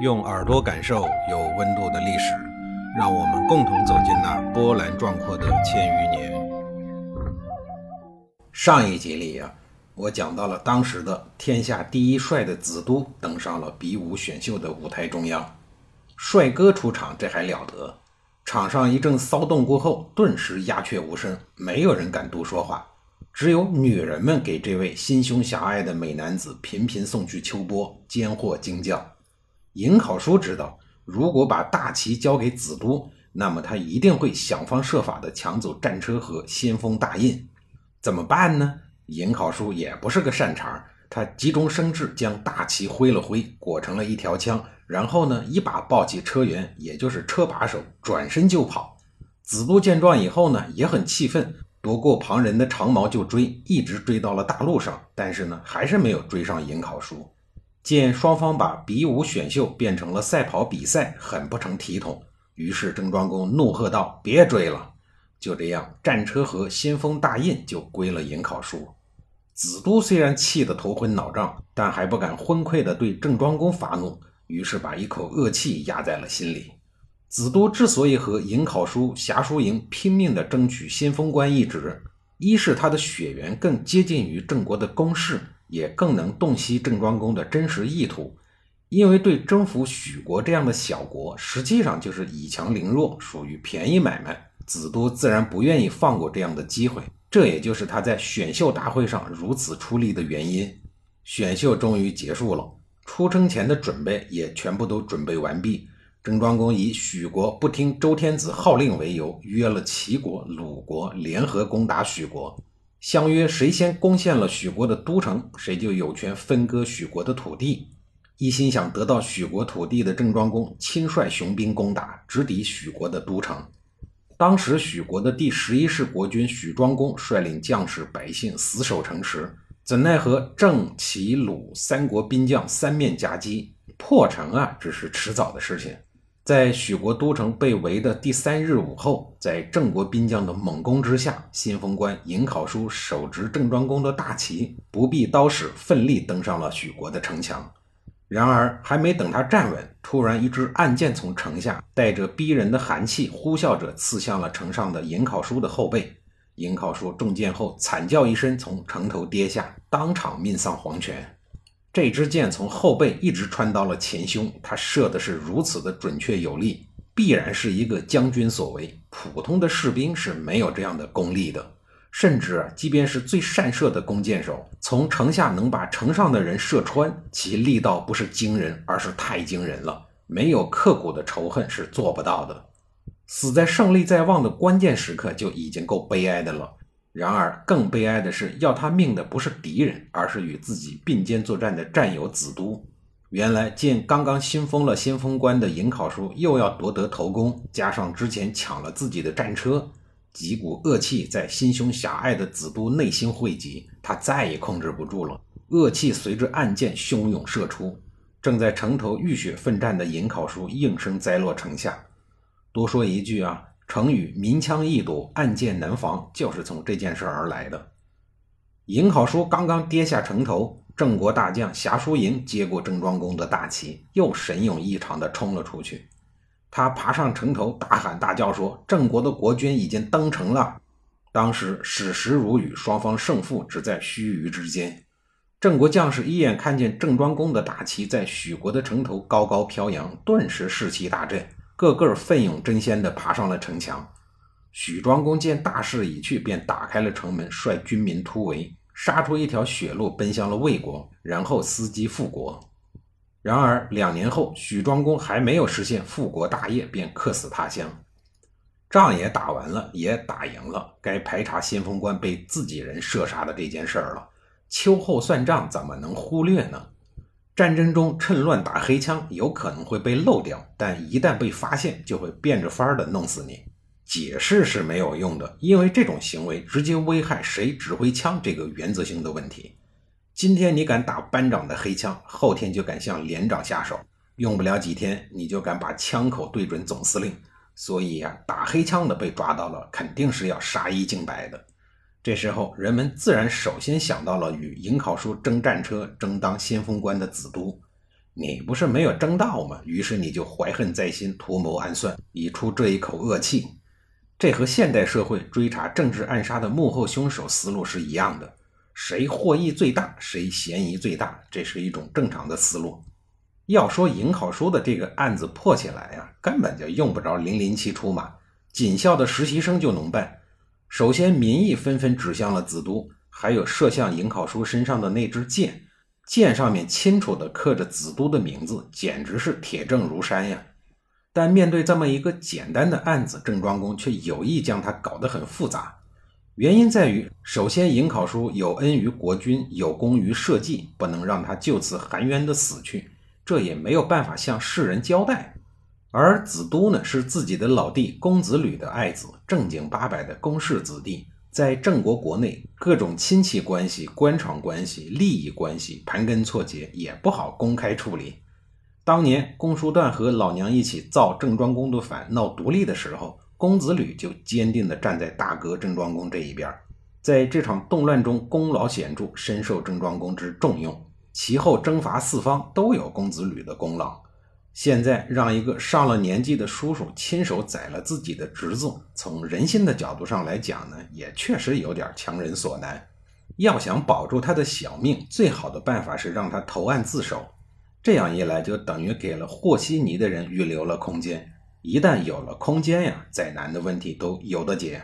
用耳朵感受有温度的历史，让我们共同走进那波澜壮阔的千余年。上一集里呀，我讲到了当时的天下第一帅的子都登上了比武选秀的舞台中央，帅哥出场，这还了得！场上一阵骚动过后，顿时鸦雀无声，没有人敢多说话，只有女人们给这位心胸狭隘的美男子频频送去秋波，奸货惊叫。尹考叔知道，如果把大旗交给子都，那么他一定会想方设法的抢走战车和先锋大印。怎么办呢？尹考叔也不是个善茬，他急中生智，将大旗挥了挥，裹成了一条枪，然后呢，一把抱起车辕，也就是车把手，转身就跑。子都见状以后呢，也很气愤，夺过旁人的长矛就追，一直追到了大路上，但是呢，还是没有追上尹考叔。见双方把比武选秀变成了赛跑比赛，很不成体统。于是郑庄公怒喝道：“别追了！”就这样，战车和先锋大印就归了尹考叔。子都虽然气得头昏脑胀，但还不敢昏聩地对郑庄公发怒，于是把一口恶气压在了心里。子都之所以和尹考叔、侠叔营拼命地争取先锋官一职，一是他的血缘更接近于郑国的公室。也更能洞悉郑庄公的真实意图，因为对征服许国这样的小国，实际上就是以强凌弱，属于便宜买卖。子都自然不愿意放过这样的机会，这也就是他在选秀大会上如此出力的原因。选秀终于结束了，出征前的准备也全部都准备完毕。郑庄公以许国不听周天子号令为由，约了齐国、鲁国联合攻打许国。相约，谁先攻陷了许国的都城，谁就有权分割许国的土地。一心想得到许国土地的郑庄公，亲率雄兵攻打，直抵许国的都城。当时，许国的第十一世国君许庄公率领将士百姓死守城池，怎奈何郑、齐、鲁三国兵将三面夹击，破城啊，只是迟早的事情。在许国都城被围的第三日午后，在郑国兵将的猛攻之下，先锋官尹考叔手执郑庄公的大旗，不避刀矢，奋力登上了许国的城墙。然而，还没等他站稳，突然一支暗箭从城下带着逼人的寒气，呼啸着刺向了城上的尹考叔的后背。尹考叔中箭后惨叫一声，从城头跌下，当场命丧黄泉。这支箭从后背一直穿到了前胸，他射的是如此的准确有力，必然是一个将军所为。普通的士兵是没有这样的功力的，甚至即便是最善射的弓箭手，从城下能把城上的人射穿，其力道不是惊人，而是太惊人了。没有刻骨的仇恨是做不到的。死在胜利在望的关键时刻就已经够悲哀的了。然而，更悲哀的是，要他命的不是敌人，而是与自己并肩作战的战友子都。原来，见刚刚新封了先锋官的尹考叔又要夺得头功，加上之前抢了自己的战车，几股恶气在心胸狭隘的子都内心汇集，他再也控制不住了。恶气随着暗箭汹涌射出，正在城头浴血奋战的尹考叔应声栽落城下。多说一句啊。成语“明枪易躲，暗箭难防”就是从这件事而来的。尹考叔刚刚跌下城头，郑国大将侠叔营接过郑庄公的大旗，又神勇异常地冲了出去。他爬上城头，大喊大叫说：“郑国的国君已经登城了！”当时矢石如雨，双方胜负只在须臾之间。郑国将士一眼看见郑庄公的大旗在许国的城头高高飘扬，顿时士气大振。个个奋勇争先地爬上了城墙。许庄公见大势已去，便打开了城门，率军民突围，杀出一条血路，奔向了魏国，然后伺机复国。然而两年后，许庄公还没有实现复国大业，便客死他乡。仗也打完了，也打赢了，该排查先锋官被自己人射杀的这件事儿了。秋后算账，怎么能忽略呢？战争中趁乱打黑枪有可能会被漏掉，但一旦被发现，就会变着法儿的弄死你。解释是没有用的，因为这种行为直接危害谁指挥枪这个原则性的问题。今天你敢打班长的黑枪，后天就敢向连长下手，用不了几天你就敢把枪口对准总司令。所以呀，打黑枪的被抓到了，肯定是要杀一儆百的。这时候，人们自然首先想到了与尹考叔争战车、争当先锋官的子都。你不是没有争到吗？于是你就怀恨在心，图谋暗算，以出这一口恶气。这和现代社会追查政治暗杀的幕后凶手思路是一样的，谁获益最大，谁嫌疑最大，这是一种正常的思路。要说尹考叔的这个案子破起来呀，根本就用不着零零七出马，警校的实习生就能办。首先，民意纷纷指向了子都，还有射向尹考叔身上的那支箭，箭上面清楚地刻着子都的名字，简直是铁证如山呀。但面对这么一个简单的案子，郑庄公却有意将它搞得很复杂。原因在于，首先，尹考叔有恩于国君，有功于社稷，不能让他就此含冤的死去。这也没有办法向世人交代，而子都呢是自己的老弟公子吕的爱子，正经八百的公室子弟，在郑国国内各种亲戚关系、官场关系、利益关系盘根错节，也不好公开处理。当年公叔段和老娘一起造郑庄公的反，闹独立的时候，公子吕就坚定地站在大哥郑庄公这一边，在这场动乱中功劳显著，深受郑庄公之重用。其后征伐四方都有公子吕的功劳，现在让一个上了年纪的叔叔亲手宰了自己的侄子，从人心的角度上来讲呢，也确实有点强人所难。要想保住他的小命，最好的办法是让他投案自首，这样一来就等于给了和稀泥的人预留了空间。一旦有了空间呀，再难的问题都有的解。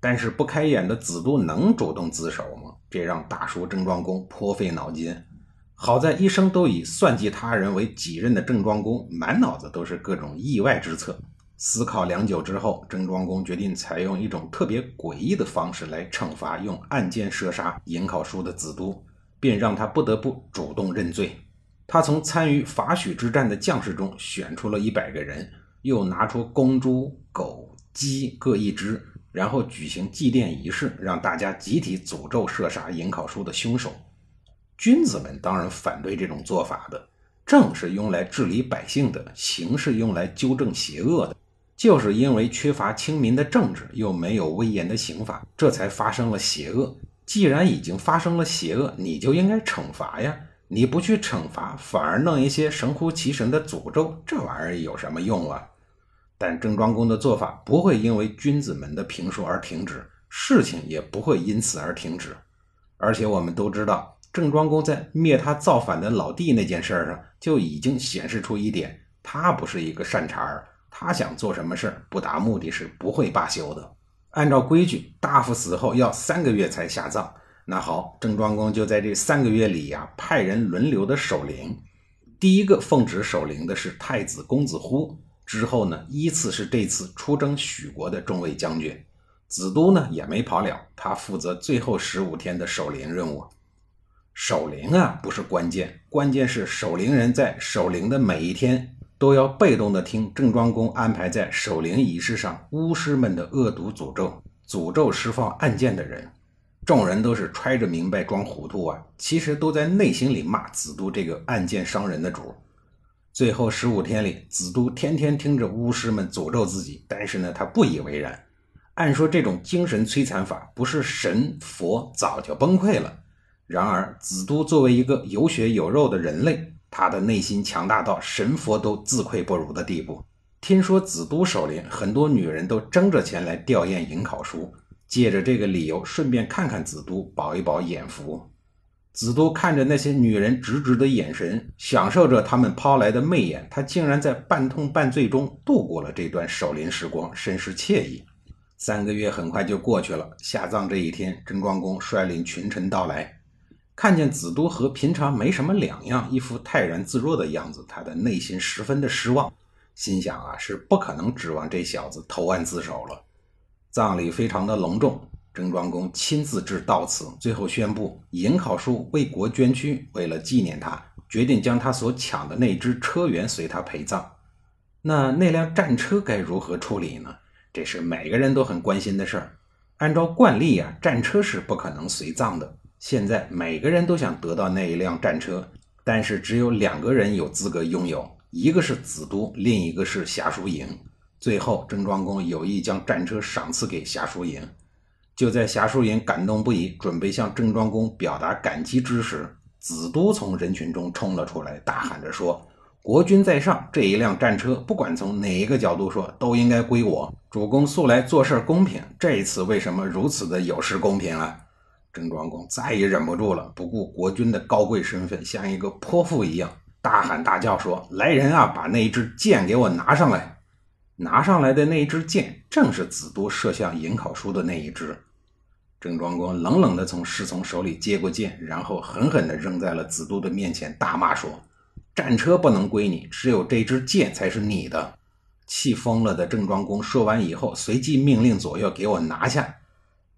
但是不开眼的子都能主动自首吗？这让大叔郑庄公颇费脑筋。好在一生都以算计他人为己任的郑庄公，满脑子都是各种意外之策。思考良久之后，郑庄公决定采用一种特别诡异的方式来惩罚用暗箭射杀尹考叔的子都，便让他不得不主动认罪。他从参与伐许之战的将士中选出了一百个人，又拿出公猪、狗、鸡各一只，然后举行祭奠仪式，让大家集体诅咒射杀尹考叔的凶手。君子们当然反对这种做法的，政是用来治理百姓的，刑是用来纠正邪恶的。就是因为缺乏清明的政治，又没有威严的刑法，这才发生了邪恶。既然已经发生了邪恶，你就应该惩罚呀！你不去惩罚，反而弄一些神乎其神的诅咒，这玩意儿有什么用啊？但郑庄公的做法不会因为君子们的评说而停止，事情也不会因此而停止。而且我们都知道。郑庄公在灭他造反的老弟那件事上，就已经显示出一点：他不是一个善茬儿。他想做什么事儿，不达目的是不会罢休的。按照规矩，大夫死后要三个月才下葬。那好，郑庄公就在这三个月里呀，派人轮流的守灵。第一个奉旨守灵的是太子公子乎，之后呢，依次是这次出征许国的众位将军。子都呢也没跑了，他负责最后十五天的守灵任务。守灵啊，不是关键，关键是守灵人在守灵的每一天都要被动的听郑庄公安排在守灵仪式上巫师们的恶毒诅咒，诅咒释放暗箭的人。众人都是揣着明白装糊涂啊，其实都在内心里骂子都这个暗箭伤人的主。最后十五天里，子都天天听着巫师们诅咒自己，但是呢，他不以为然。按说这种精神摧残法，不是神佛早就崩溃了。然而，子都作为一个有血有肉的人类，他的内心强大到神佛都自愧不如的地步。听说子都守灵，很多女人都争着前来吊唁迎考叔，借着这个理由顺便看看子都，饱一饱眼福。子都看着那些女人直直的眼神，享受着他们抛来的媚眼，他竟然在半痛半醉中度过了这段守灵时光，甚是惬意。三个月很快就过去了，下葬这一天，郑庄公率领群臣到来。看见子都和平常没什么两样，一副泰然自若的样子，他的内心十分的失望，心想啊，是不可能指望这小子投案自首了。葬礼非常的隆重，郑庄公亲自致悼词，最后宣布尹考叔为国捐躯，为了纪念他，决定将他所抢的那只车辕随他陪葬。那那辆战车该如何处理呢？这是每个人都很关心的事儿。按照惯例啊，战车是不可能随葬的。现在每个人都想得到那一辆战车，但是只有两个人有资格拥有，一个是子都，另一个是夏叔营。最后，郑庄公有意将战车赏赐给夏叔营。就在夏叔营感动不已，准备向郑庄公表达感激之时，子都从人群中冲了出来，大喊着说：“国君在上，这一辆战车，不管从哪一个角度说，都应该归我。主公素来做事公平，这一次为什么如此的有失公平啊？”郑庄公再也忍不住了，不顾国君的高贵身份，像一个泼妇一样大喊大叫说：“来人啊，把那一支箭给我拿上来！”拿上来的那一支箭，正是子都射向颍考叔的那一支。郑庄公冷冷地从侍从手里接过剑，然后狠狠地扔在了子都的面前，大骂说：“战车不能归你，只有这支箭才是你的！”气疯了的郑庄公说完以后，随即命令左右给我拿下。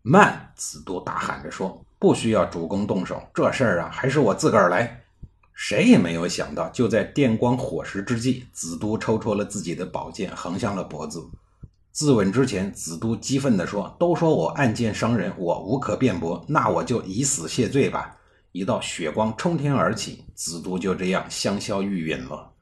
慢！子都大喊着说：“不需要主公动手，这事儿啊，还是我自个儿来。”谁也没有想到，就在电光火石之际，子都抽出了自己的宝剑，横向了脖子。自刎之前，子都激愤地说：“都说我暗箭伤人，我无可辩驳，那我就以死谢罪吧！”一道血光冲天而起，子都就这样香消玉殒了。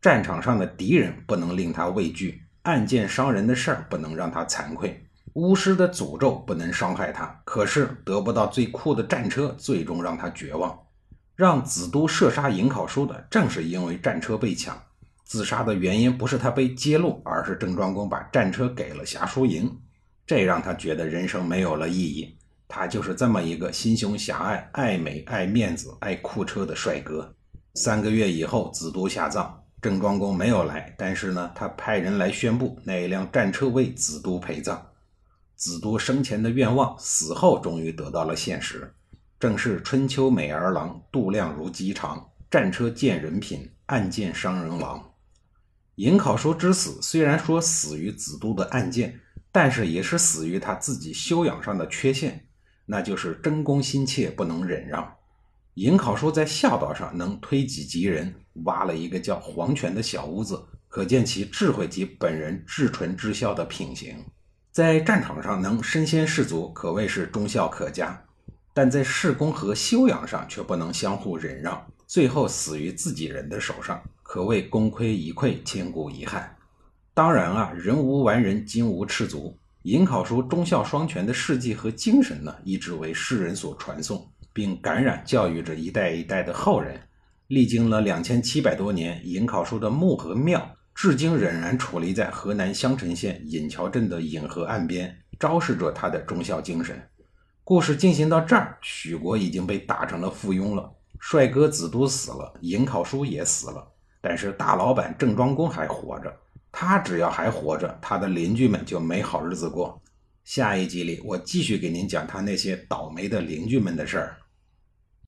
战场上的敌人不能令他畏惧，暗箭伤人的事儿不能让他惭愧。巫师的诅咒不能伤害他，可是得不到最酷的战车，最终让他绝望。让子都射杀颍考叔的，正是因为战车被抢。自杀的原因不是他被揭露，而是郑庄公把战车给了侠叔营，这让他觉得人生没有了意义。他就是这么一个心胸狭隘、爱美、爱面子、爱酷车的帅哥。三个月以后，子都下葬，郑庄公没有来，但是呢，他派人来宣布那一辆战车为子都陪葬。子都生前的愿望，死后终于得到了现实。正是春秋美儿郎，度量如鸡肠。战车见人品，暗箭伤人亡。颍考叔之死，虽然说死于子都的暗箭，但是也是死于他自己修养上的缺陷，那就是争功心切，不能忍让。颍考叔在孝道上能推己及人，挖了一个叫黄泉的小屋子，可见其智慧及本人至纯至孝的品行。在战场上能身先士卒，可谓是忠孝可嘉；但在事功和修养上却不能相互忍让，最后死于自己人的手上，可谓功亏一篑，千古遗憾。当然啊，人无完人，金无赤足。颍考叔忠孝双全的事迹和精神呢，一直为世人所传颂，并感染教育着一代一代的后人。历经了两千七百多年，颍考叔的墓和庙。至今仍然矗立在河南襄城县尹桥镇的引河岸边，昭示着他的忠孝精神。故事进行到这儿，许国已经被打成了附庸了。帅哥子都死了，颍考叔也死了，但是大老板郑庄公还活着。他只要还活着，他的邻居们就没好日子过。下一集里，我继续给您讲他那些倒霉的邻居们的事儿。